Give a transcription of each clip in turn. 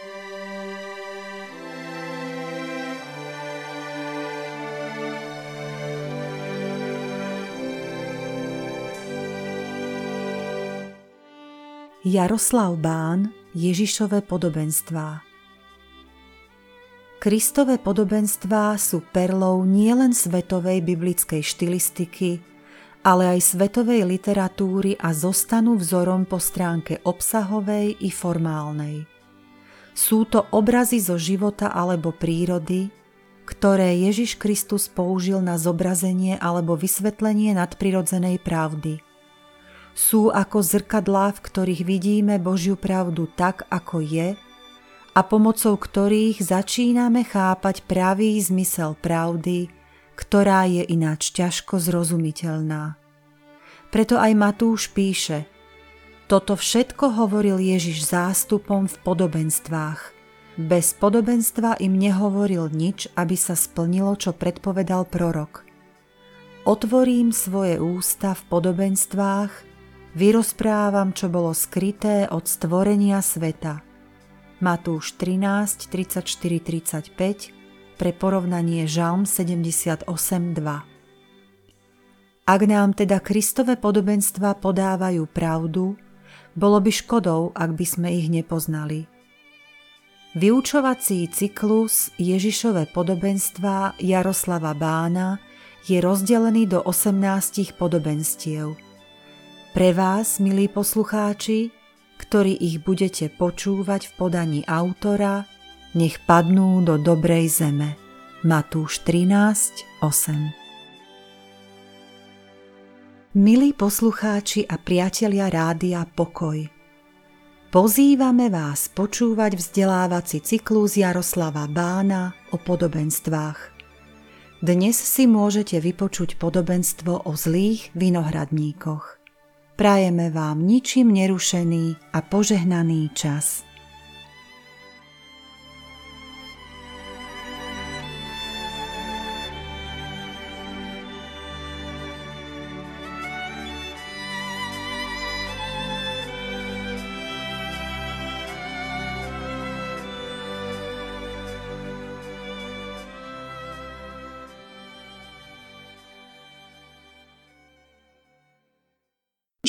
Jaroslav Bán Ježišové podobenstvá Kristové podobenstvá sú perlou nielen svetovej biblickej štilistiky, ale aj svetovej literatúry a zostanú vzorom po stránke obsahovej i formálnej. Sú to obrazy zo života alebo prírody, ktoré Ježiš Kristus použil na zobrazenie alebo vysvetlenie nadprirodzenej pravdy – sú ako zrkadlá, v ktorých vidíme Božiu pravdu tak, ako je a pomocou ktorých začíname chápať pravý zmysel pravdy, ktorá je ináč ťažko zrozumiteľná. Preto aj Matúš píše, toto všetko hovoril Ježiš zástupom v podobenstvách. Bez podobenstva im nehovoril nič, aby sa splnilo, čo predpovedal prorok. Otvorím svoje ústa v podobenstvách Vyrozprávam, čo bolo skryté od stvorenia sveta. Matúš 13, 34, 35 pre porovnanie Žalm 78, 2. Ak nám teda Kristové podobenstva podávajú pravdu, bolo by škodou, ak by sme ich nepoznali. Vyučovací cyklus Ježišové podobenstva Jaroslava Bána je rozdelený do 18 podobenstiev – pre vás, milí poslucháči, ktorí ich budete počúvať v podaní autora, nech padnú do dobrej zeme. Matúš 13, 8 Milí poslucháči a priatelia Rádia Pokoj, pozývame vás počúvať vzdelávací cyklus Jaroslava Bána o podobenstvách. Dnes si môžete vypočuť podobenstvo o zlých vinohradníkoch. Prajeme vám ničím nerušený a požehnaný čas.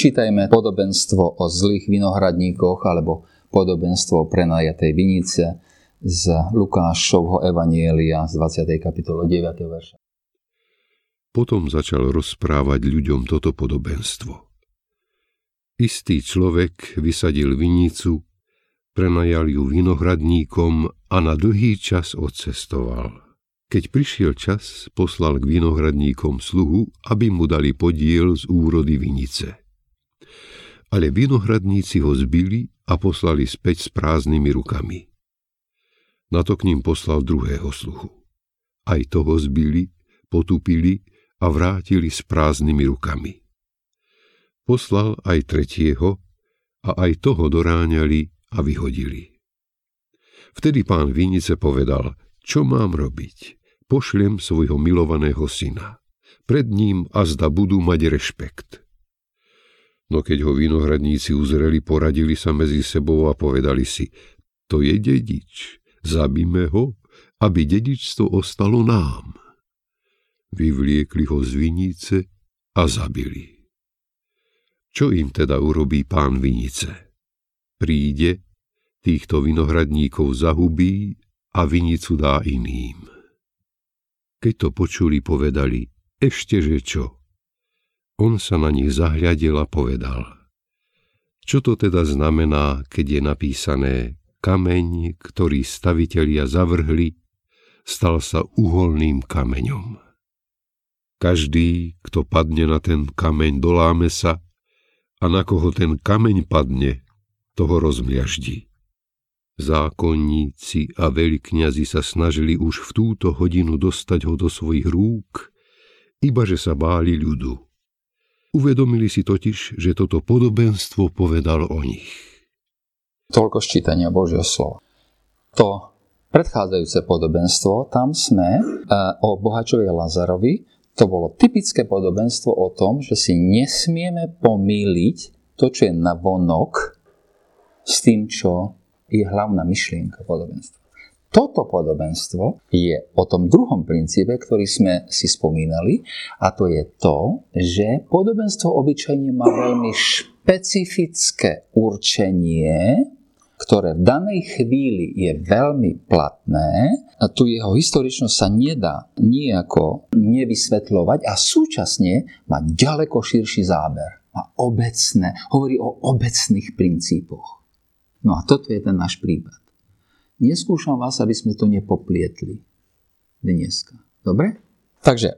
Čítajme podobenstvo o zlých vinohradníkoch alebo podobenstvo o prenajatej vinice z Lukášovho Evanielia z 20. kapitole 9. verša. Potom začal rozprávať ľuďom toto podobenstvo. Istý človek vysadil vinicu, prenajal ju vinohradníkom a na dlhý čas odcestoval. Keď prišiel čas, poslal k vinohradníkom sluhu, aby mu dali podiel z úrody vinice. Ale vinohradníci ho zbili a poslali späť s prázdnymi rukami. Na to k ním poslal druhého sluhu. Aj toho zbili, potupili a vrátili s prázdnymi rukami. Poslal aj tretieho a aj toho doráňali a vyhodili. Vtedy pán Vinice povedal, čo mám robiť? Pošlem svojho milovaného syna. Pred ním a zda budú mať rešpekt. No keď ho vinohradníci uzreli, poradili sa medzi sebou a povedali si, to je dedič, zabíme ho, aby dedičstvo ostalo nám. Vyvliekli ho z vinice a zabili. Čo im teda urobí pán vinice? Príde, týchto vinohradníkov zahubí a vinicu dá iným. Keď to počuli, povedali, ešte že čo? On sa na nich zahľadil a povedal. Čo to teda znamená, keď je napísané kameň, ktorý stavitelia zavrhli, stal sa uholným kameňom. Každý, kto padne na ten kameň, doláme sa a na koho ten kameň padne, toho rozmliaždí. Zákonníci a veľkňazi sa snažili už v túto hodinu dostať ho do svojich rúk, iba že sa báli ľudu. Uvedomili si totiž, že toto podobenstvo povedal o nich. Toľko ščítania Božieho slova. To predchádzajúce podobenstvo, tam sme e, o bohačovi Lazarovi, to bolo typické podobenstvo o tom, že si nesmieme pomýliť to, čo je na vonok, s tým, čo je hlavná myšlienka podobenstva. Toto podobenstvo je o tom druhom princípe, ktorý sme si spomínali, a to je to, že podobenstvo obyčajne má veľmi špecifické určenie, ktoré v danej chvíli je veľmi platné, a tu jeho historičnosť sa nedá nejako nevysvetľovať a súčasne má ďaleko širší záber. A obecné, hovorí o obecných princípoch. No a toto je ten náš prípad. Neskúšam vás, aby sme to nepoplietli dneska. Dobre? Takže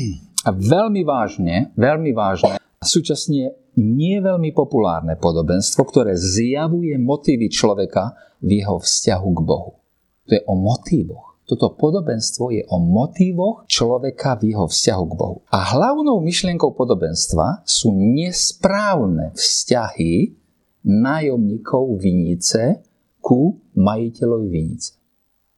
veľmi vážne, veľmi vážne, súčasne nie veľmi populárne podobenstvo, ktoré zjavuje motívy človeka v jeho vzťahu k Bohu. To je o motívoch. Toto podobenstvo je o motívoch človeka v jeho vzťahu k Bohu. A hlavnou myšlienkou podobenstva sú nesprávne vzťahy nájomníkov vinice ku majiteľovi vinice.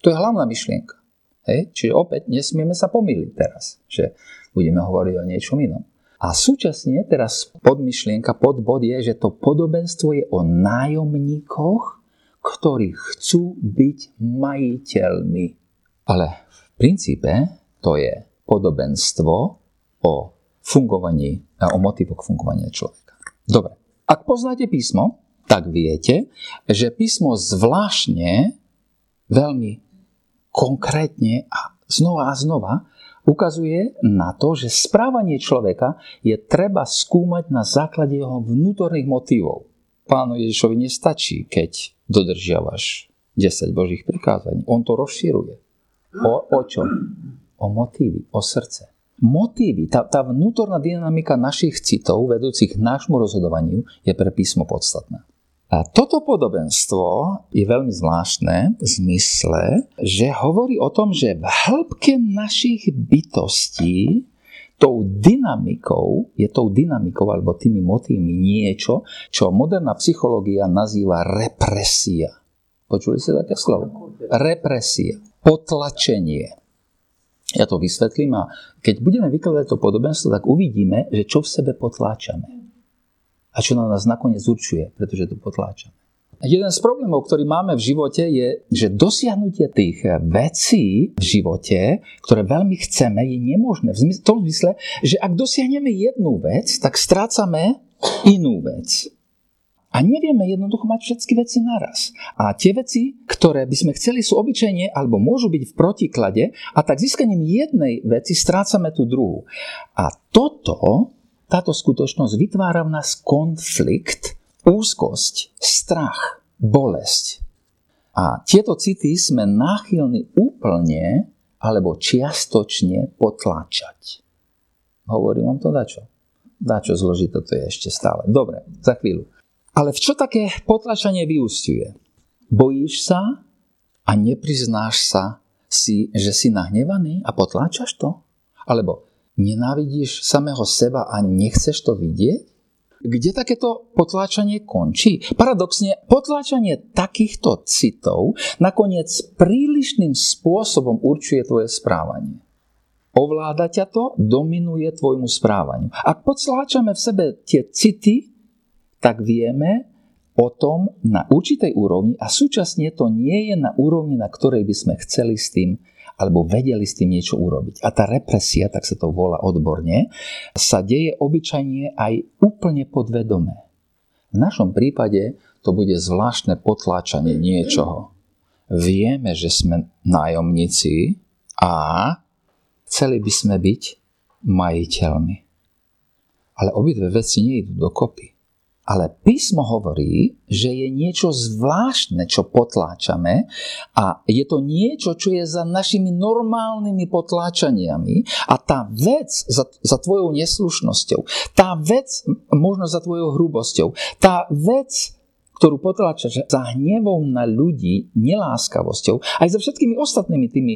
To je hlavná myšlienka. Hej? Čiže opäť nesmieme sa pomýliť teraz, že budeme hovoriť o niečom inom. A súčasne teraz podmyšlienka, podbod je, že to podobenstvo je o nájomníkoch, ktorí chcú byť majiteľmi. Ale v princípe to je podobenstvo o fungovaní o motivoch fungovania človeka. Dobre, ak poznáte písmo, tak viete, že písmo zvláštne, veľmi konkrétne a znova a znova ukazuje na to, že správanie človeka je treba skúmať na základe jeho vnútorných motivov. Pánu Ježišovi nestačí, keď dodržiavaš 10 Božích prikázaní. On to rozširuje. O, o čo? O motívy, o srdce. Motívy, tá, tá vnútorná dynamika našich citov, vedúcich k nášmu rozhodovaniu, je pre písmo podstatná. A toto podobenstvo je veľmi zvláštne v zmysle, že hovorí o tom, že v hĺbke našich bytostí tou dynamikou, je tou dynamikou alebo tými motívmi niečo, čo moderná psychológia nazýva represia. Počuli ste také slovo? Represia. Potlačenie. Ja to vysvetlím a keď budeme vykladať to podobenstvo, tak uvidíme, že čo v sebe potláčame a čo na nás nakoniec určuje, pretože to potláčame. Jeden z problémov, ktorý máme v živote, je, že dosiahnutie tých vecí v živote, ktoré veľmi chceme, je nemožné. V tom zmysle, že ak dosiahneme jednu vec, tak strácame inú vec. A nevieme jednoducho mať všetky veci naraz. A tie veci, ktoré by sme chceli, sú obyčajne alebo môžu byť v protiklade a tak získaním jednej veci strácame tú druhú. A toto táto skutočnosť vytvára v nás konflikt, úzkosť, strach, bolesť. A tieto city sme náchylní úplne alebo čiastočne potláčať. Hovorím vám to dačo? Dačo zložité to je ešte stále. Dobre, za chvíľu. Ale v čo také potlačanie vyústiuje? Bojíš sa a nepriznáš sa si, že si nahnevaný a potláčaš to? Alebo Nenávidíš samého seba a nechceš to vidieť? Kde takéto potláčanie končí? Paradoxne, potláčanie takýchto citov nakoniec prílišným spôsobom určuje tvoje správanie. Ovláda ťa to, dominuje tvojmu správaniu. Ak potláčame v sebe tie city, tak vieme o tom na určitej úrovni a súčasne to nie je na úrovni, na ktorej by sme chceli s tým alebo vedeli s tým niečo urobiť. A tá represia, tak sa to volá odborne, sa deje obyčajne aj úplne podvedome. V našom prípade to bude zvláštne potláčanie niečoho. Vieme, že sme nájomníci a chceli by sme byť majiteľmi. Ale obidve veci nejdu dokopy. Ale písmo hovorí, že je niečo zvláštne, čo potláčame a je to niečo, čo je za našimi normálnymi potláčaniami a tá vec za, za tvojou neslušnosťou, tá vec možno za tvojou hrubosťou, tá vec, ktorú potláčaš za hnevom na ľudí, neláskavosťou, aj za všetkými ostatnými tými,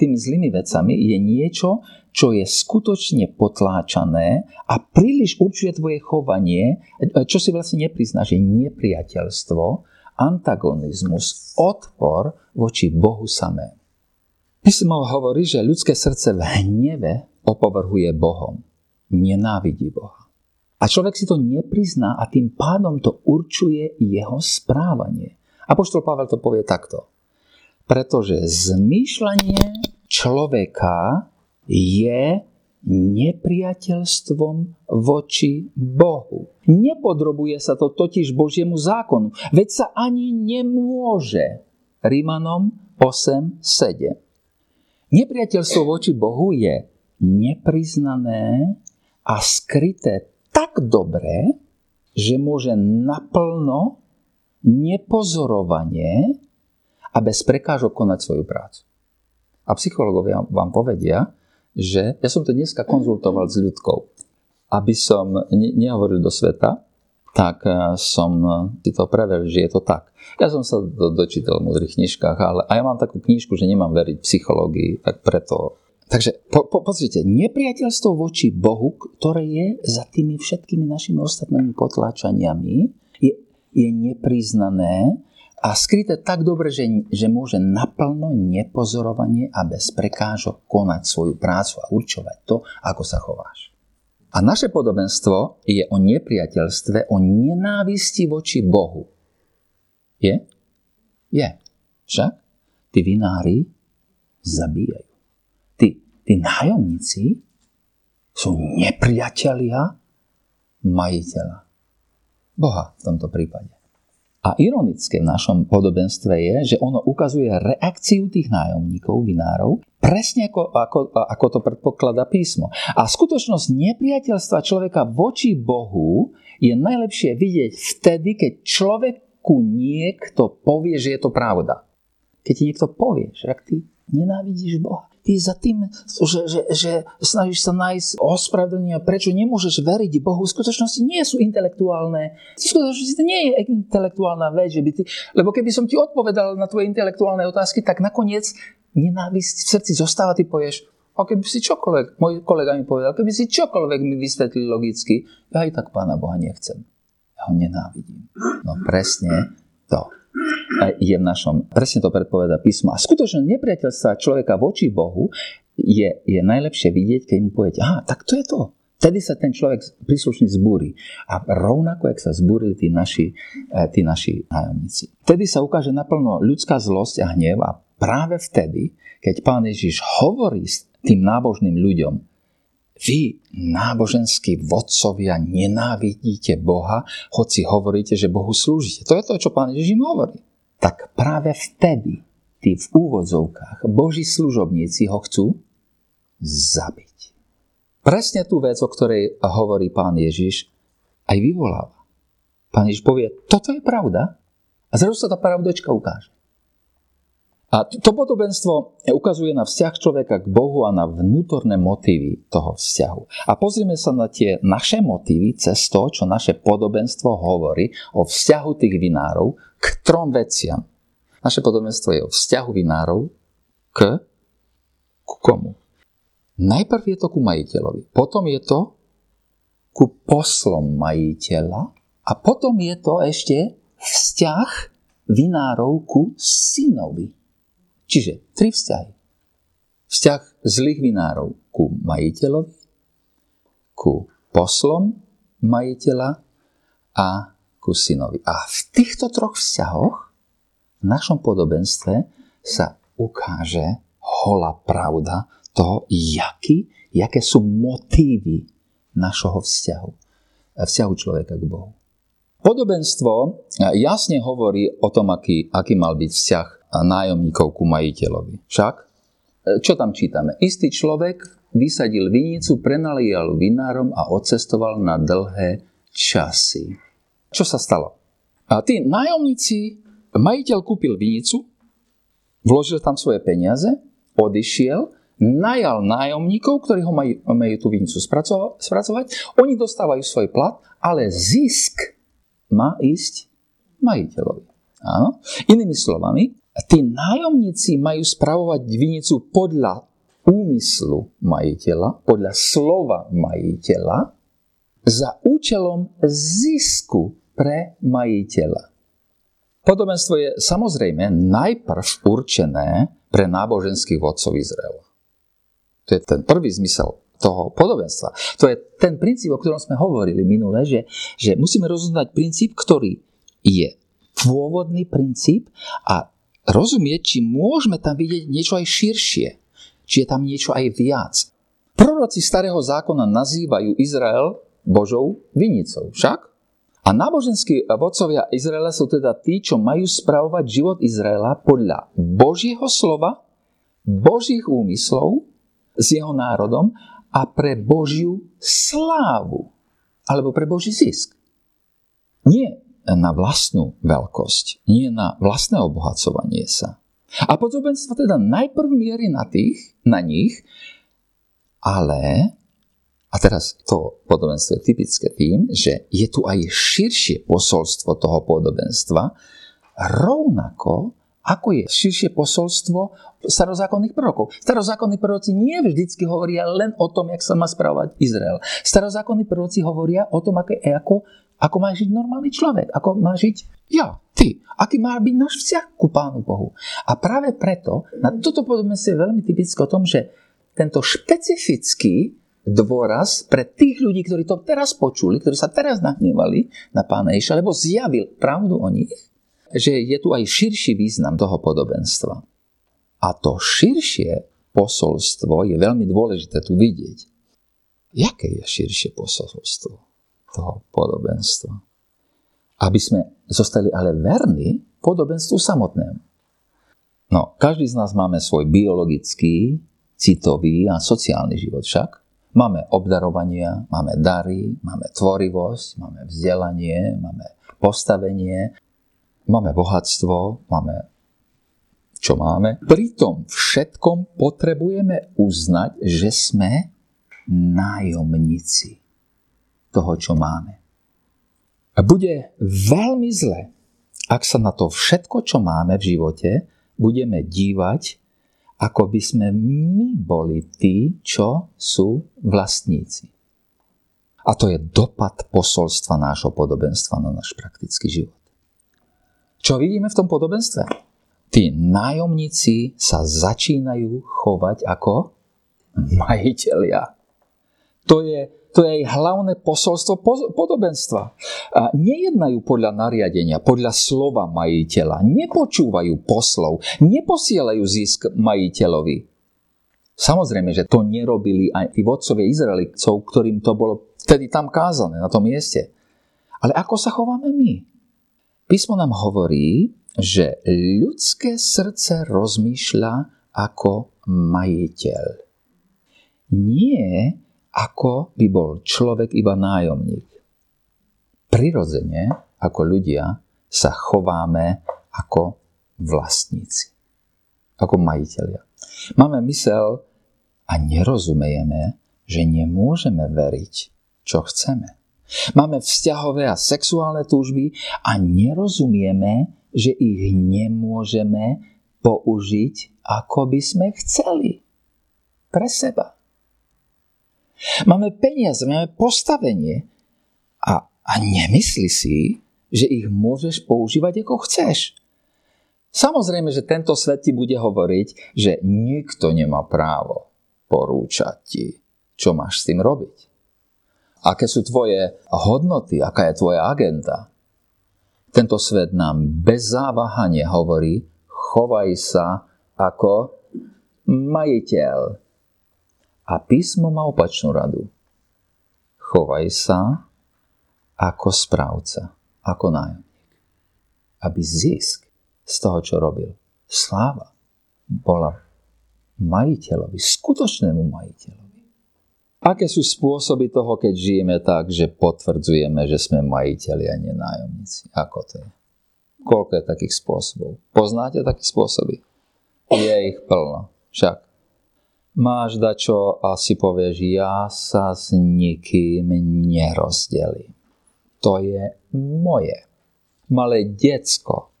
tými zlými vecami, je niečo, čo je skutočne potláčané a príliš určuje tvoje chovanie, čo si vlastne nepriznáš, je nepriateľstvo, antagonizmus, odpor voči Bohu samé. Písmo hovorí, že ľudské srdce v hneve opovrhuje Bohom. Nenávidí Boha. A človek si to neprizná a tým pádom to určuje jeho správanie. Apoštol Pavel to povie takto. Pretože zmýšľanie človeka je nepriateľstvom voči Bohu. Nepodrobuje sa to totiž Božiemu zákonu, veď sa ani nemôže. Rímanom 8.7. Nepriateľstvo voči Bohu je nepriznané a skryté tak dobre, že môže naplno, nepozorovanie a bez prekážok konať svoju prácu. A psychológovia vám povedia, že ja som to dneska konzultoval s ľudkou, aby som ne- nehovoril do sveta, tak eh, som eh, si to preveril, že je to tak. Ja som sa do, dočítal v múdrych knižkách, ale a ja mám takú knižku, že nemám veriť psychológii, tak preto. Takže po, po, pozrite, nepriateľstvo voči Bohu, ktoré je za tými všetkými našimi ostatnými potláčaniami, je, je nepriznané a skryté tak dobre, že, že môže naplno, nepozorovanie a bez prekážok konať svoju prácu a určovať to, ako sa chováš. A naše podobenstvo je o nepriateľstve, o nenávisti voči Bohu. Je? Je. Však tí vinári zabíjajú. Tí, nájomníci sú nepriatelia majiteľa. Boha v tomto prípade. A ironické v našom podobenstve je, že ono ukazuje reakciu tých nájomníkov, vinárov, presne ako, ako, ako to predpokladá písmo. A skutočnosť nepriateľstva človeka voči Bohu je najlepšie vidieť vtedy, keď človeku niekto povie, že je to pravda. Keď ti niekto povie, že ak ty nenávidíš Boha, ty za tým, že, že, že snažíš sa nájsť ospravedlnenia, prečo nemôžeš veriť Bohu, v skutočnosti nie sú intelektuálne. V skutočnosti to nie je intelektuálna vec, že by ty, lebo keby som ti odpovedal na tvoje intelektuálne otázky, tak nakoniec nenávisť v srdci zostáva, ty povieš, a keby si čokoľvek, môj kolega mi povedal, keby si čokoľvek mi vysvetlil logicky, ja aj tak Pána Boha nechcem. Ja ho nenávidím. No presne to je v našom, presne to predpoveda písmo. A skutočne nepriateľstva človeka voči Bohu je, je najlepšie vidieť, keď mu poviete, aha, tak to je to. Vtedy sa ten človek príslušný zbúri. A rovnako, jak sa zbúrili tí naši, e, tí naši nájomníci. Vtedy sa ukáže naplno ľudská zlosť a hnev a práve vtedy, keď pán Ježiš hovorí s tým nábožným ľuďom, vy, náboženskí vodcovia, nenávidíte Boha, hoci hovoríte, že Bohu slúžite. To je to, čo pán Ježiš im hovorí tak práve vtedy tí v úvodzovkách Boží služobníci ho chcú zabiť. Presne tú vec, o ktorej hovorí pán Ježiš, aj vyvoláva. Pán Ježiš povie, toto je pravda a zrazu sa tá pravdočka ukáže. A to podobenstvo ukazuje na vzťah človeka k Bohu a na vnútorné motívy toho vzťahu. A pozrime sa na tie naše motívy cez to, čo naše podobenstvo hovorí o vzťahu tých vinárov k trom veciam. Naše podobenstvo je o vzťahu vinárov k, k komu? Najprv je to ku majiteľovi, potom je to ku poslom majiteľa a potom je to ešte vzťah vinárov ku synovi. Čiže tri vzťahy. Vzťah zlých vinárov ku majiteľovi, ku poslom majiteľa a ku synovi. A v týchto troch vzťahoch v našom podobenstve sa ukáže holá pravda toho, jaký, jaké sú motívy našho vzťahu. Vzťahu človeka k Bohu. Podobenstvo jasne hovorí o tom, aký, aký mal byť vzťah nájomníkov ku majiteľovi. Však, e, čo tam čítame? Istý človek vysadil vinicu, prenalial vinárom a odcestoval na dlhé časy. Čo sa stalo? A tí nájomníci, majiteľ kúpil vinicu, vložil tam svoje peniaze, odišiel, najal nájomníkov, ktorí ho majú, majú tú vinicu spracovať. Oni dostávajú svoj plat, ale zisk má ísť majiteľovi. Áno. Inými slovami, tí nájomníci majú spravovať vinicu podľa úmyslu majiteľa, podľa slova majiteľa, za účelom zisku pre majiteľa. Podobenstvo je samozrejme najprv určené pre náboženských vodcov Izraela. To je ten prvý zmysel toho podobenstva. To je ten princíp, o ktorom sme hovorili minule, že, že musíme rozoznať princíp, ktorý je pôvodný princíp a rozumieť, či môžeme tam vidieť niečo aj širšie, či je tam niečo aj viac. Proroci starého zákona nazývajú Izrael Božou vinicou, však? A náboženskí vodcovia Izraela sú teda tí, čo majú spravovať život Izraela podľa Božieho slova, Božích úmyslov s jeho národom a pre Božiu slávu alebo pre Boží zisk. Nie na vlastnú veľkosť, nie na vlastné obohacovanie sa. A podobenstvo teda najprv mierí na tých, na nich, ale a teraz to podobenstvo je typické tým, že je tu aj širšie posolstvo toho podobenstva, rovnako ako je širšie posolstvo starozákonných prorokov. Starozákonní proroci nie vždycky hovoria len o tom, jak sa má správať Izrael. Starozákonní proroci hovoria o tom, ako, ako, ako má žiť normálny človek, ako má žiť ja, ty, aký má byť náš vzťah ku Pánu Bohu. A práve preto, na toto podobenstvo je veľmi typické o tom, že tento špecifický dôraz pre tých ľudí, ktorí to teraz počuli, ktorí sa teraz nahnevali na pána Ježiša, lebo zjavil pravdu o nich, že je tu aj širší význam toho podobenstva. A to širšie posolstvo je veľmi dôležité tu vidieť. Jaké je širšie posolstvo toho podobenstva? Aby sme zostali ale verní podobenstvu samotnému. No, každý z nás máme svoj biologický, citový a sociálny život však. Máme obdarovania, máme dary, máme tvorivosť, máme vzdelanie, máme postavenie, máme bohatstvo, máme čo máme. Pri tom všetkom potrebujeme uznať, že sme nájomníci toho, čo máme. Bude veľmi zle, ak sa na to všetko, čo máme v živote, budeme dívať ako by sme my boli tí, čo sú vlastníci. A to je dopad posolstva nášho podobenstva na náš praktický život. Čo vidíme v tom podobenstve? Tí nájomníci sa začínajú chovať ako majiteľia. To je to je aj hlavné posolstvo podobenstva. Nejednajú podľa nariadenia, podľa slova majiteľa, nepočúvajú poslov, neposielajú zisk majiteľovi. Samozrejme, že to nerobili aj tí vodcovia Izraelicov, ktorým to bolo vtedy tam kázané, na tom mieste. Ale ako sa chováme my? Písmo nám hovorí, že ľudské srdce rozmýšľa ako majiteľ. Nie ako by bol človek iba nájomník. Prirodzene, ako ľudia, sa chováme ako vlastníci, ako majiteľia. Máme mysel a nerozumejeme, že nemôžeme veriť, čo chceme. Máme vzťahové a sexuálne túžby a nerozumieme, že ich nemôžeme použiť, ako by sme chceli. Pre seba. Máme peniaze, máme postavenie a, a nemyslí si, že ich môžeš používať ako chceš. Samozrejme, že tento svet ti bude hovoriť, že nikto nemá právo porúčať ti, čo máš s tým robiť. Aké sú tvoje hodnoty, aká je tvoja agenda. Tento svet nám bez závahania hovorí, chovaj sa ako majiteľ a písmo má opačnú radu. Chovaj sa ako správca, ako nájomník. Aby zisk z toho, čo robil, sláva, bola majiteľovi, skutočnému majiteľovi. Aké sú spôsoby toho, keď žijeme tak, že potvrdzujeme, že sme majiteľi a nenájomníci? Ako to je? Koľko je takých spôsobov? Poznáte také spôsoby? Je ich plno. Však máš dačo a si povieš, ja sa s nikým nerozdelím. To je moje. Malé decko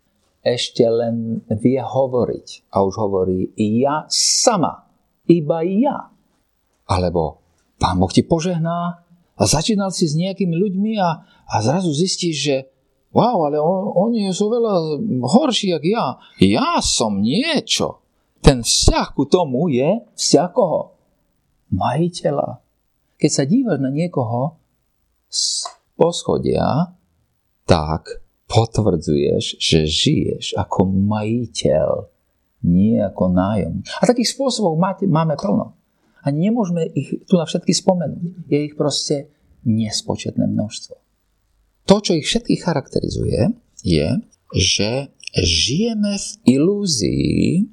ešte len vie hovoriť a už hovorí ja sama, iba ja. Alebo pán Boh ti požehná a začínal si s nejakými ľuďmi a, a zrazu zistíš, že wow, ale on, oni sú veľa horší, jak ja. Ja som niečo ten vzťah ku tomu je vzťah koho? Majiteľa. Keď sa dívaš na niekoho z poschodia, tak potvrdzuješ, že žiješ ako majiteľ, nie ako nájomník. A takých spôsobov máme plno. A nemôžeme ich tu na všetky spomenúť. Je ich proste nespočetné množstvo. To, čo ich všetkých charakterizuje, je, že žijeme v ilúzii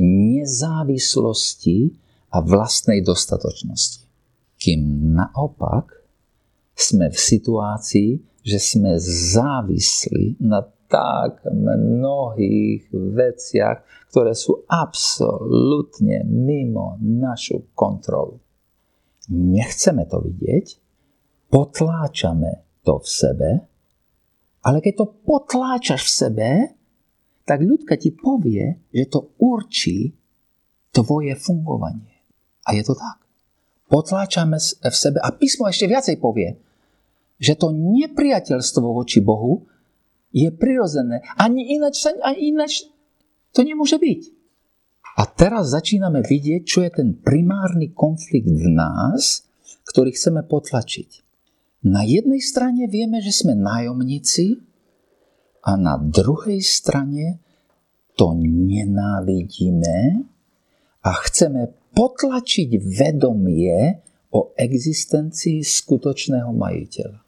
nezávislosti a vlastnej dostatočnosti. Kým naopak sme v situácii, že sme závislí na tak mnohých veciach, ktoré sú absolútne mimo našu kontrolu. Nechceme to vidieť, potláčame to v sebe, ale keď to potláčaš v sebe, tak ľudka ti povie, že to určí tvoje fungovanie. A je to tak. Potláčame v sebe a písmo ešte viacej povie, že to nepriateľstvo voči Bohu je prirodzené. Ani ináč, ani ináč to nemôže byť. A teraz začíname vidieť, čo je ten primárny konflikt v nás, ktorý chceme potlačiť. Na jednej strane vieme, že sme nájomníci a na druhej strane to nenávidíme a chceme potlačiť vedomie o existencii skutočného majiteľa.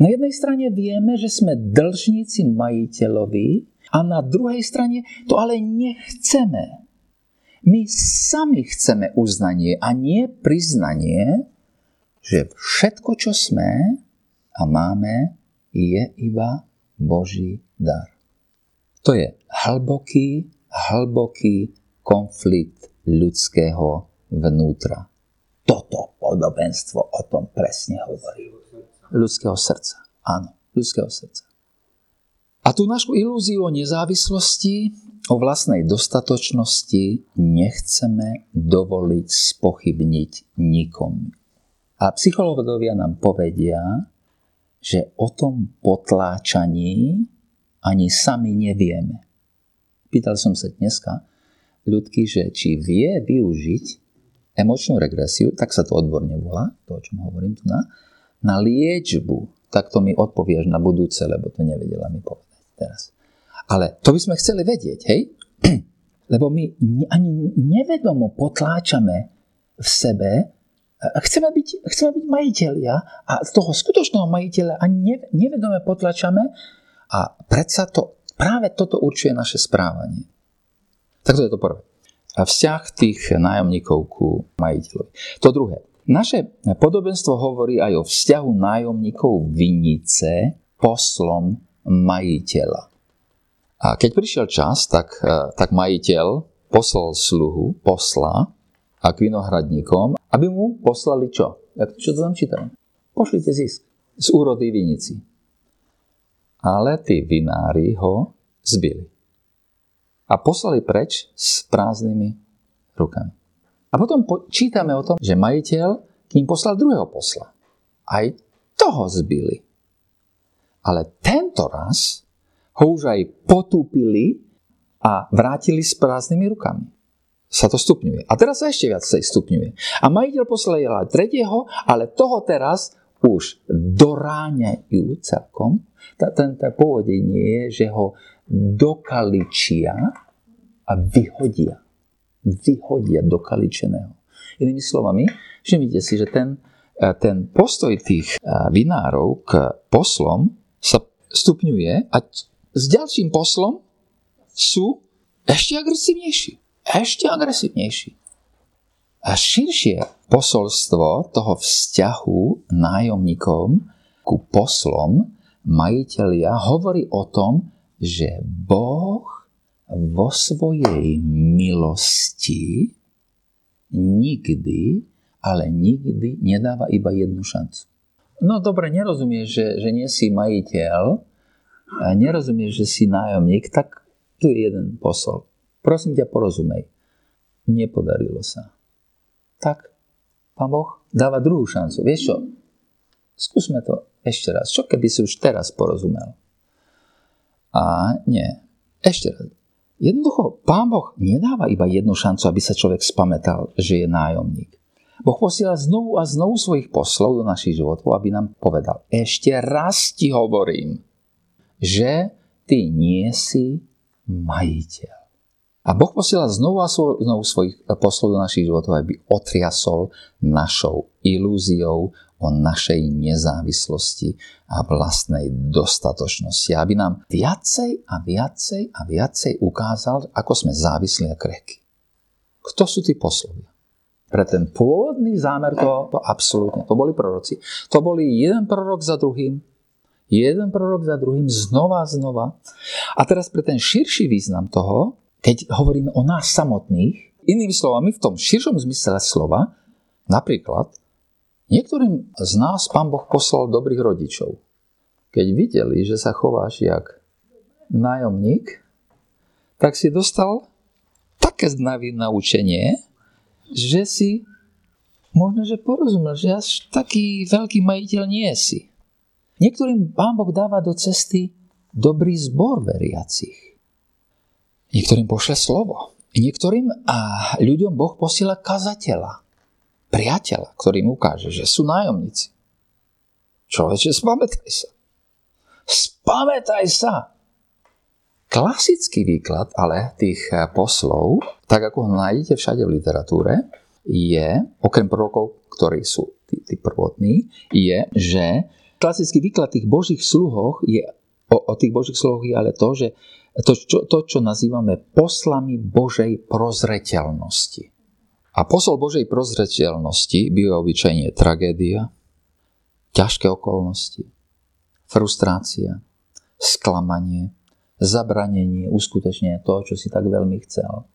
Na jednej strane vieme, že sme dlžníci majiteľovi a na druhej strane to ale nechceme. My sami chceme uznanie a nie priznanie, že všetko, čo sme a máme, je iba Boží dar. To je hlboký, hlboký konflikt ľudského vnútra. Toto podobenstvo o tom presne hovorí ľudského srdca. Áno, ľudského srdca. A tú našu ilúziu o nezávislosti, o vlastnej dostatočnosti nechceme dovoliť spochybniť nikomu. A psychológovia nám povedia, že o tom potláčaní ani sami nevieme. Pýtal som sa dneska ľudky, že či vie využiť emočnú regresiu, tak sa to odborne volá, to, o čom hovorím tu na, na liečbu, tak to mi odpovieš na budúce, lebo to nevedela mi povedať teraz. Ale to by sme chceli vedieť, hej? Lebo my ani nevedomo potláčame v sebe, chceme byť, chceme byť majiteľia a z toho skutočného majiteľa ani nevedome potlačame a predsa to, práve toto určuje naše správanie. Tak to je to prvé. A vzťah tých nájomníkov ku majiteľovi. To druhé. Naše podobenstvo hovorí aj o vzťahu nájomníkov vinice poslom majiteľa. A keď prišiel čas, tak, e, tak majiteľ poslal sluhu, posla a k vinohradníkom, aby mu poslali čo? Čo to tam čítam? Pošlite zisk z úrody vinici. Ale tí vinári ho zbili. A poslali preč s prázdnymi rukami. A potom čítame o tom, že majiteľ k ním poslal druhého posla. Aj toho zbili. Ale tento raz ho už aj potúpili a vrátili s prázdnymi rukami. Sa to stupňuje. A teraz sa ešte viac sa stupňuje. A majiteľ poslal tretieho, ale toho teraz už doráňajú celkom. Ten pôvodenie je, že ho dokaličia a vyhodia vyhodia do kaličeného. Inými slovami, všimnite si, že ten, e, ten postoj tých e, vinárov k poslom sa stupňuje a s ďalším poslom sú ešte agresívnejší. Ešte agresívnejší. A širšie posolstvo toho vzťahu nájomníkom ku poslom majiteľia hovorí o tom, že Boh vo svojej milosti nikdy, ale nikdy nedáva iba jednu šancu. No dobre, nerozumieš, že, že nie si majiteľ, a nerozumieš, že si nájomník, tak tu je jeden posol. Prosím ťa, porozumej. Nepodarilo sa. Tak, Pán Boh dáva druhú šancu. Vieš čo? Skúsme to ešte raz. Čo keby si už teraz porozumel? A nie. Ešte raz. Jednoducho, Pán Boh nedáva iba jednu šancu, aby sa človek spametal, že je nájomník. Boh posiela znovu a znovu svojich poslov do našich životov, aby nám povedal, ešte raz ti hovorím, že ty nie si majiteľ. A Boh posiela znovu a znovu svojich poslov do našich životov, aby otriasol našou ilúziou o našej nezávislosti a vlastnej dostatočnosti. Aby nám viacej a viacej a viacej ukázal, ako sme závislí a krehky. Kto sú tí poslovia? Pre ten pôvodný zámer to, to absolútne, to boli proroci. To boli jeden prorok za druhým, jeden prorok za druhým, znova a znova. A teraz pre ten širší význam toho, keď hovoríme o nás samotných, inými slovami, v tom širšom zmysle slova, napríklad, niektorým z nás pán Boh poslal dobrých rodičov. Keď videli, že sa chováš jak nájomník, tak si dostal také naučenie, že si možno, že porozumel, že až taký veľký majiteľ nie si. Niektorým pán Boh dáva do cesty dobrý zbor veriacich. Niektorým pošle slovo. Niektorým a ľuďom Boh posiela kazateľa, priateľa, ktorý im ukáže, že sú nájomníci. Človeče, spamätaj sa. Spamätaj sa! Klasický výklad ale tých poslov, tak ako ho nájdete všade v literatúre, je, okrem prorokov, ktorí sú tí, tí prvotní, je, že klasický výklad tých božích sluhoch je, o, o tých božích sluhoch je ale to, že to, čo, to, čo nazývame poslami Božej prozreteľnosti. A posol Božej prozreteľnosti býva obyčajne tragédia, ťažké okolnosti, frustrácia, sklamanie, zabranenie, uskutočnenie toho, čo si tak veľmi chcel.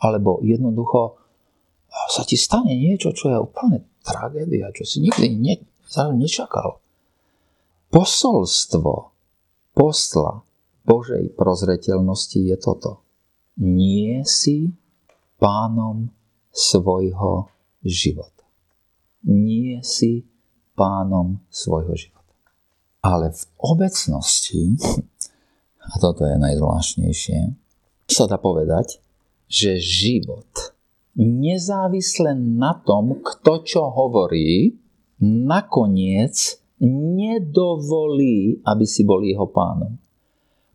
Alebo jednoducho sa ti stane niečo, čo je úplne tragédia, čo si nikdy ne, nečakal. Posolstvo posla Božej prozreteľnosti je toto. Nie si pánom svojho života. Nie si pánom svojho života. Ale v obecnosti, a toto je najzvláštnejšie, sa dá povedať, že život nezávisle na tom, kto čo hovorí, nakoniec nedovolí, aby si bol jeho pánom.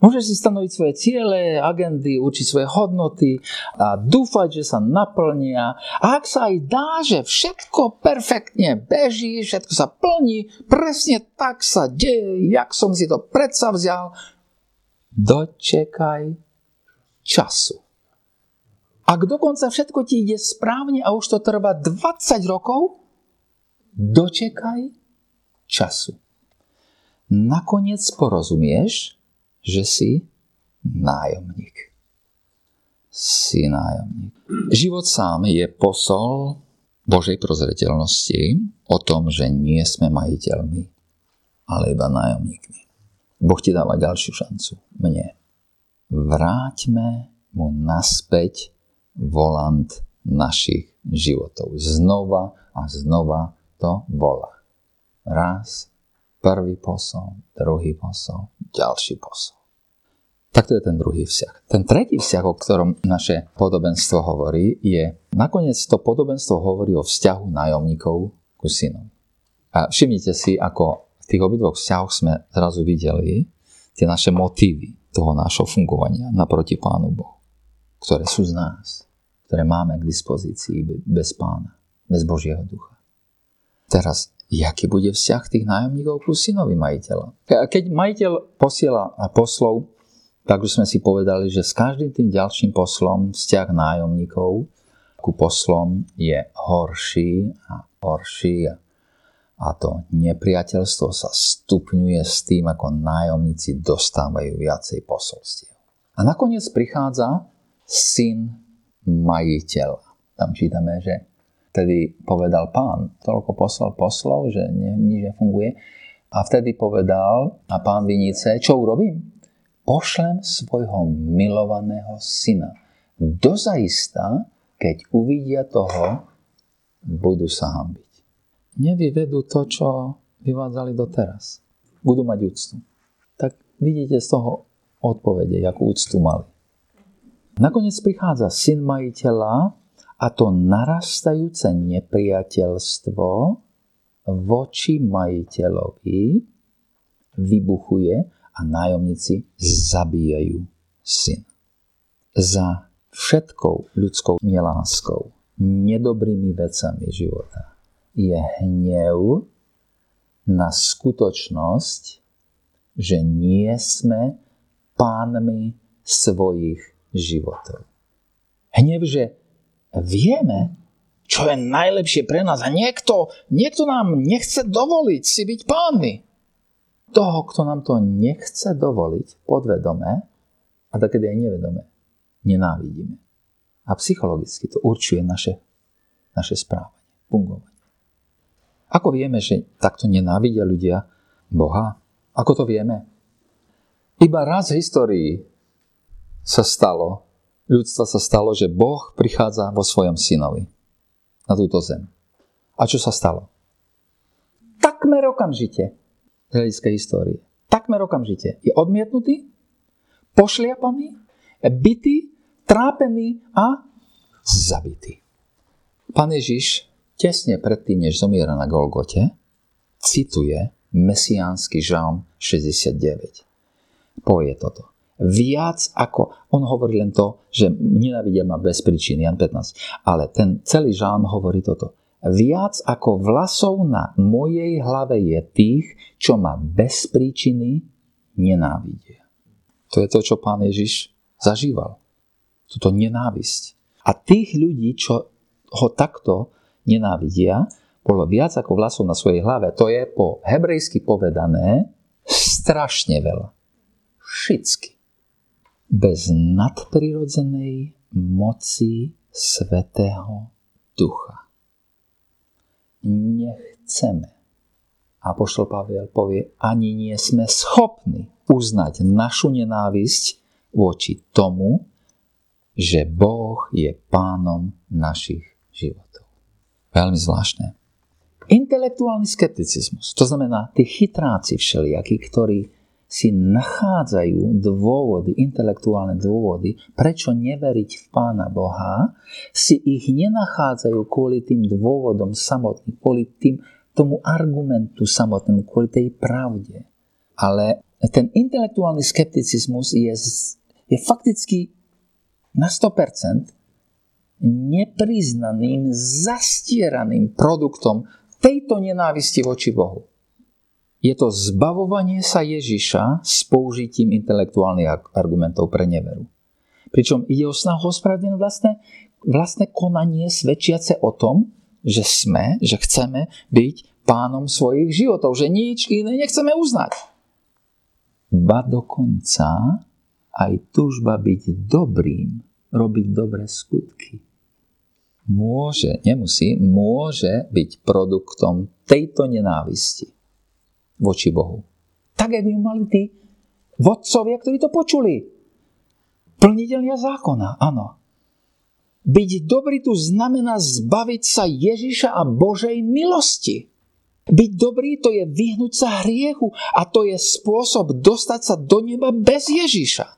Môže si stanoviť svoje ciele, agendy, učiť svoje hodnoty a dúfať, že sa naplnia. A ak sa aj dá, že všetko perfektne beží, všetko sa plní, presne tak sa deje, jak som si to predsa vzal, dočekaj času. Ak dokonca všetko ti ide správne a už to trvá 20 rokov, dočekaj času. Nakoniec porozumieš, že si nájomník. Si nájomník. Život sám je posol Božej prozreteľnosti o tom, že nie sme majiteľmi, ale iba nájomníkmi. Boh ti dáva ďalšiu šancu. Mne. Vráťme mu naspäť volant našich životov. Znova a znova to volá. Raz, prvý posol, druhý posol, ďalší posol. Tak to je ten druhý vzťah. Ten tretí vzťah, o ktorom naše podobenstvo hovorí, je, nakoniec to podobenstvo hovorí o vzťahu nájomníkov ku synom. A všimnite si, ako v tých obidvoch vzťahoch sme zrazu videli tie naše motívy toho nášho fungovania naproti Pánu Bohu, ktoré sú z nás, ktoré máme k dispozícii bez Pána, bez Božieho ducha. Teraz jaký bude vzťah tých nájomníkov ku synovi majiteľa. Keď majiteľ posiela poslov, tak už sme si povedali, že s každým tým ďalším poslom vzťah nájomníkov ku poslom je horší a horší a to nepriateľstvo sa stupňuje s tým, ako nájomníci dostávajú viacej posolstiev. A nakoniec prichádza syn majiteľa. Tam čítame, že Vtedy povedal pán, toľko poslal poslov, že nie, nič nefunguje. A vtedy povedal a pán vinice, čo urobím? Pošlem svojho milovaného syna. Dozaista, keď uvidia toho, budú sa hambiť. Nevyvedú to, čo vyvádzali doteraz. Budú mať úctu. Tak vidíte z toho odpovede, akú úctu mali. Nakoniec prichádza syn majiteľa, a to narastajúce nepriateľstvo voči majiteľovi vybuchuje a nájomníci zabíjajú syn. Za všetkou ľudskou neláskou, nedobrými vecami života je hnev na skutočnosť, že nie sme pánmi svojich životov. Hnev, že vieme, čo je najlepšie pre nás a niekto, niekto nám nechce dovoliť si byť pánmi. Toho, kto nám to nechce dovoliť podvedome a takedy aj nevedome, nenávidíme. A psychologicky to určuje naše, naše správanie, fungovanie. Ako vieme, že takto nenávidia ľudia Boha? Ako to vieme? Iba raz v histórii sa stalo, ľudstva sa stalo, že Boh prichádza vo svojom synovi na túto zem. A čo sa stalo? Takmer okamžite v hľadiska histórie. Takmer okamžite. Je odmietnutý, pošliapaný, bytý, trápený a zabitý. Pán Ježiš tesne predtým, než zomiera na Golgote, cituje mesiánsky žalm 69. Povie toto. Viac ako, on hovorí len to, že nenávidia ma bez príčiny, Jan 15, ale ten celý žalm hovorí toto. Viac ako vlasov na mojej hlave je tých, čo ma bez príčiny nenávidia. To je to, čo pán Ježiš zažíval. Tuto nenávisť. A tých ľudí, čo ho takto nenávidia, bolo viac ako vlasov na svojej hlave. To je po hebrejsky povedané strašne veľa. Všetky. Bez nadprirodzenej moci Svetého Ducha. Nechceme. A poštol Pavel povie, ani nie sme schopní uznať našu nenávisť voči tomu, že Boh je pánom našich životov. Veľmi zvláštne. Intelektuálny skepticizmus, to znamená tí chytráci všelijakí, ktorí si nachádzajú dôvody, intelektuálne dôvody, prečo neveriť v Pána Boha, si ich nenachádzajú kvôli tým dôvodom samotným, kvôli tým, tomu argumentu samotnému, kvôli tej pravde. Ale ten intelektuálny skepticizmus je, je fakticky na 100% nepriznaným, zastieraným produktom tejto nenávisti voči Bohu. Je to zbavovanie sa Ježiša s použitím intelektuálnych argumentov pre neveru. Pričom ide o snahu ospravedlniť vlastné, vlastné konanie svedčiace o tom, že sme, že chceme byť pánom svojich životov, že nič iné nechceme uznať. Ba dokonca aj túžba byť dobrým, robiť dobré skutky môže, nemusí, môže byť produktom tejto nenávisti voči Bohu. Tak, jak ju mali tí vodcovia, ktorí to počuli. Plniteľia zákona, áno. Byť dobrý tu znamená zbaviť sa Ježiša a Božej milosti. Byť dobrý to je vyhnúť sa hriechu a to je spôsob dostať sa do neba bez Ježiša.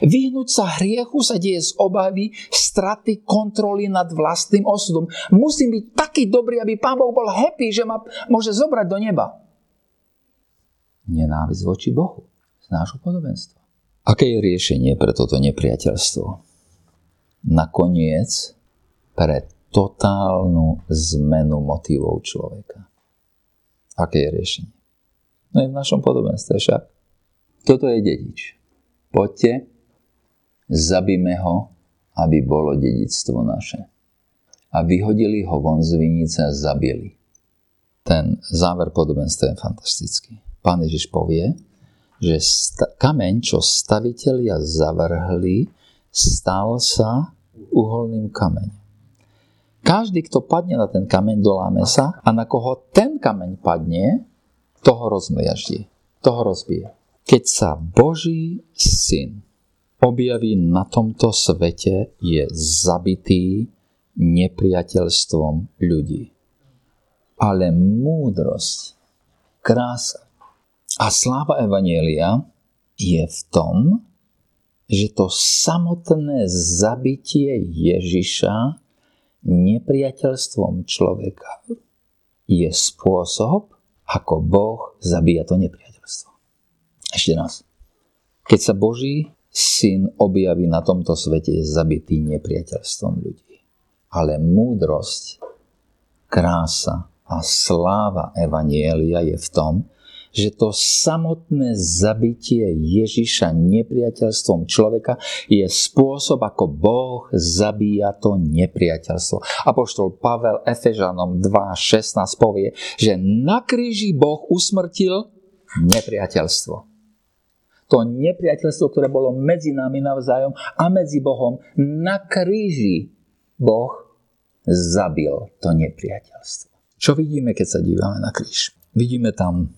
Vyhnúť sa hriechu sa deje z obavy, straty kontroly nad vlastným osudom. Musím byť taký dobrý, aby Pán Boh bol happy, že ma môže zobrať do neba. Nenávisť voči Bohu z nášho podobenstva. Aké je riešenie pre toto nepriateľstvo? Nakoniec pre totálnu zmenu motivov človeka. Aké je riešenie? No je v našom podobenstve však. Toto je dedič poďte, zabíme ho, aby bolo dedictvo naše. A vyhodili ho von z vinice a zabili. Ten záver podobenstva je fantastický. Pán Ježiš povie, že sta- kameň, čo stavitelia zavrhli, stal sa uholným kameňom. Každý, kto padne na ten kameň, doláme sa a na koho ten kameň padne, toho rozmliaždí, toho rozbije. Keď sa Boží syn objaví na tomto svete, je zabitý nepriateľstvom ľudí. Ale múdrosť, krása a sláva Evanielia je v tom, že to samotné zabitie Ježiša nepriateľstvom človeka je spôsob, ako Boh zabíja to nepriateľstvo. Ešte raz. Keď sa Boží syn objaví na tomto svete, je zabitý nepriateľstvom ľudí. Ale múdrosť, krása a sláva Evanielia je v tom, že to samotné zabitie Ježiša nepriateľstvom človeka je spôsob, ako Boh zabíja to nepriateľstvo. Apoštol Pavel Efežanom 2.16 povie, že na kríži Boh usmrtil nepriateľstvo. To nepriateľstvo, ktoré bolo medzi nami navzájom a medzi Bohom, na kríži Boh zabil to nepriateľstvo. Čo vidíme, keď sa dívame na kríž? Vidíme tam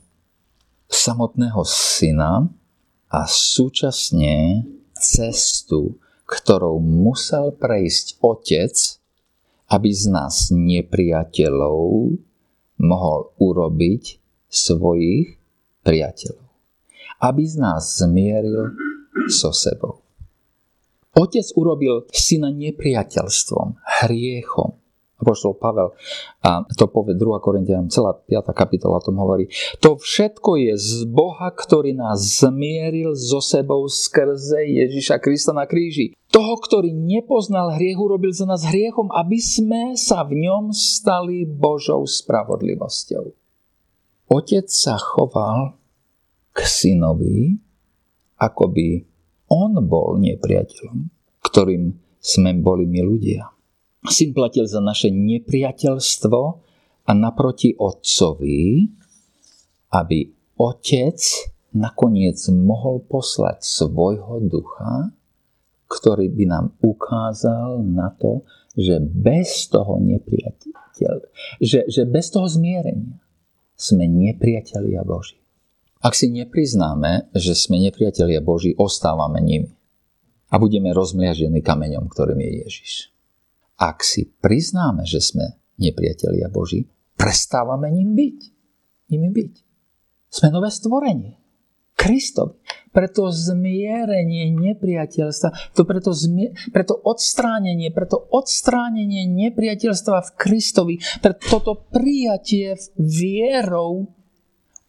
samotného syna a súčasne cestu, ktorou musel prejsť otec, aby z nás nepriateľov mohol urobiť svojich priateľov. Aby z nás zmieril so sebou. Otec urobil syna nepriateľstvom, hriechom, Apoštol Pavel, a to povie 2. Korintianom, celá 5. kapitola o tom hovorí. To všetko je z Boha, ktorý nás zmieril so sebou skrze Ježiša Krista na kríži. Toho, ktorý nepoznal hriechu, robil za nás hriechom, aby sme sa v ňom stali Božou spravodlivosťou. Otec sa choval k synovi, ako by on bol nepriateľom, ktorým sme boli my ľudia. Syn platil za naše nepriateľstvo a naproti otcovi, aby otec nakoniec mohol poslať svojho ducha, ktorý by nám ukázal na to, že bez toho nepriateľ, že, že bez toho zmierenia sme nepriatelia Boží. Ak si nepriznáme, že sme nepriatelia Boží, ostávame nimi. A budeme rozmliažení kameňom, ktorým je Ježiš. Ak si priznáme, že sme nepriatelia Boží, prestávame ním byť. Nimi byť. Sme nové stvorenie. Kristovi. Preto zmierenie nepriateľstva, to preto, zmier, preto odstránenie, preto odstránenie nepriateľstva v Kristovi, preto toto prijatie vierou,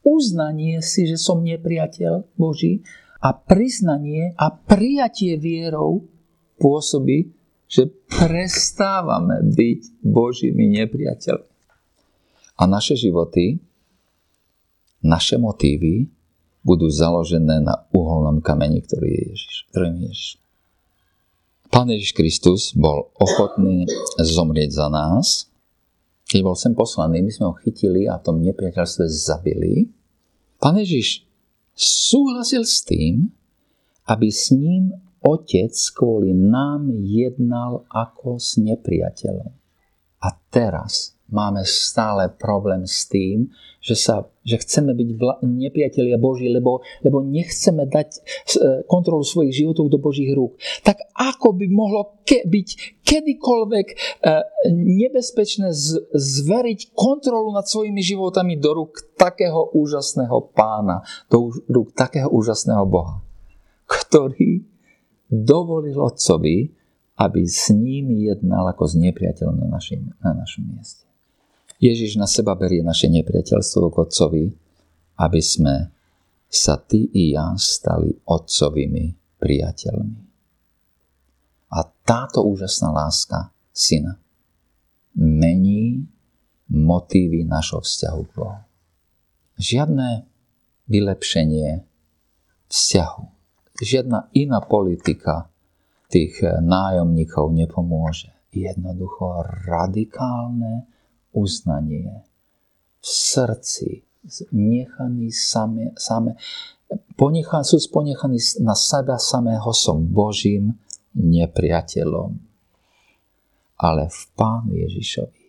uznanie si, že som nepriateľ Boží a priznanie a prijatie vierou pôsobí že prestávame byť Božími nepriateľmi. A naše životy, naše motívy budú založené na uholnom kameni, ktorý je Ježiš. Ktorým je Ježiš. Pán Ježiš Kristus bol ochotný zomrieť za nás. Keď bol sem poslaný, my sme ho chytili a v tom nepriateľstve zabili. Pán Ježiš súhlasil s tým, aby s ním Otec kvôli nám jednal ako s nepriateľom. A teraz máme stále problém s tým, že, sa, že chceme byť vla, nepriatelia Boží, lebo, lebo nechceme dať e, kontrolu svojich životov do Božích rúk. Tak ako by mohlo ke, byť kedykoľvek e, nebezpečné z, zveriť kontrolu nad svojimi životami do rúk takého úžasného pána, do rúk takého úžasného Boha, ktorý dovolil otcovi, aby s ním jednal ako s nepriateľom na, našim, na našom mieste. Ježiš na seba berie naše nepriateľstvo k otcovi, aby sme sa ty i ja stali otcovými priateľmi. A táto úžasná láska syna mení motívy našho vzťahu k Bohu. Žiadne vylepšenie vzťahu žiadna iná politika tých eh, nájomníkov nepomôže. Jednoducho radikálne uznanie v srdci, nechaný same, same ponechá, sú ponechaní na seba samého som Božím nepriateľom. Ale v Pánu Ježišovi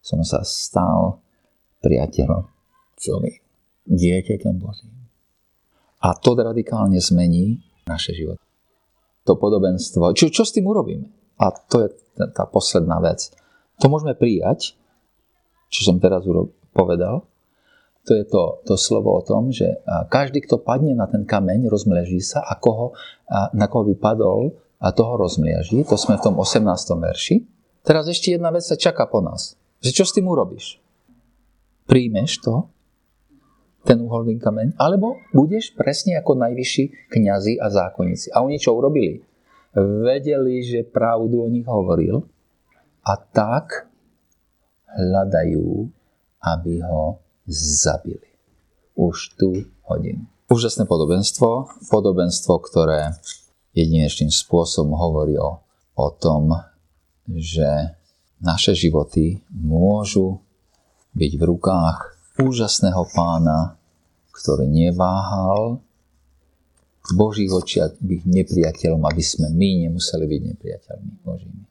som sa stal priateľom celým dieťaťom Božím. A to radikálne zmení naše životy. To podobenstvo. Čo, čo s tým urobíme? A to je tá posledná vec. To môžeme prijať, čo som teraz povedal. To je to, to slovo o tom, že každý, kto padne na ten kameň, rozmleží sa a koho, a na koho by padol, a toho rozmlieží. To sme v tom 18. verši. Teraz ešte jedna vec sa čaká po nás. Že čo s tým urobíš? Príjmeš to ten uholný kameň, alebo budeš presne ako najvyšší kňazi a zákonníci. A oni čo urobili? Vedeli, že pravdu o nich hovoril a tak hľadajú, aby ho zabili. Už tú hodinu. Úžasné podobenstvo, podobenstvo, ktoré jedinečným spôsobom hovorí o, o tom, že naše životy môžu byť v rukách úžasného pána, ktorý neváhal v Božích očiach byť nepriateľom, aby sme my nemuseli byť nepriateľmi Božími.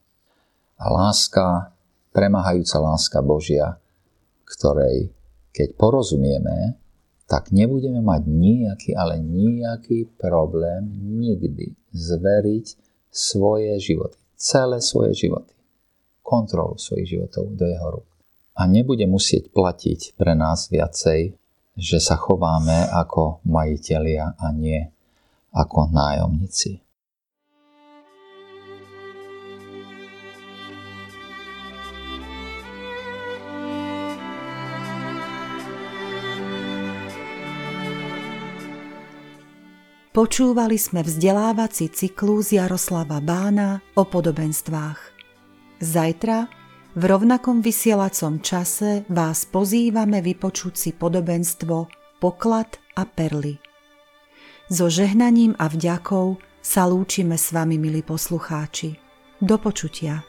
A láska, premáhajúca láska Božia, ktorej keď porozumieme, tak nebudeme mať nejaký, ale nejaký problém nikdy zveriť svoje životy, celé svoje životy, kontrolu svojich životov do jeho rúk a nebude musieť platiť pre nás viacej, že sa chováme ako majitelia a nie ako nájomníci. Počúvali sme vzdelávací cyklus Jaroslava Bána o podobenstvách. Zajtra v rovnakom vysielacom čase vás pozývame vypočuť si podobenstvo Poklad a perly. So žehnaním a vďakou sa lúčime s vami, milí poslucháči. Do počutia.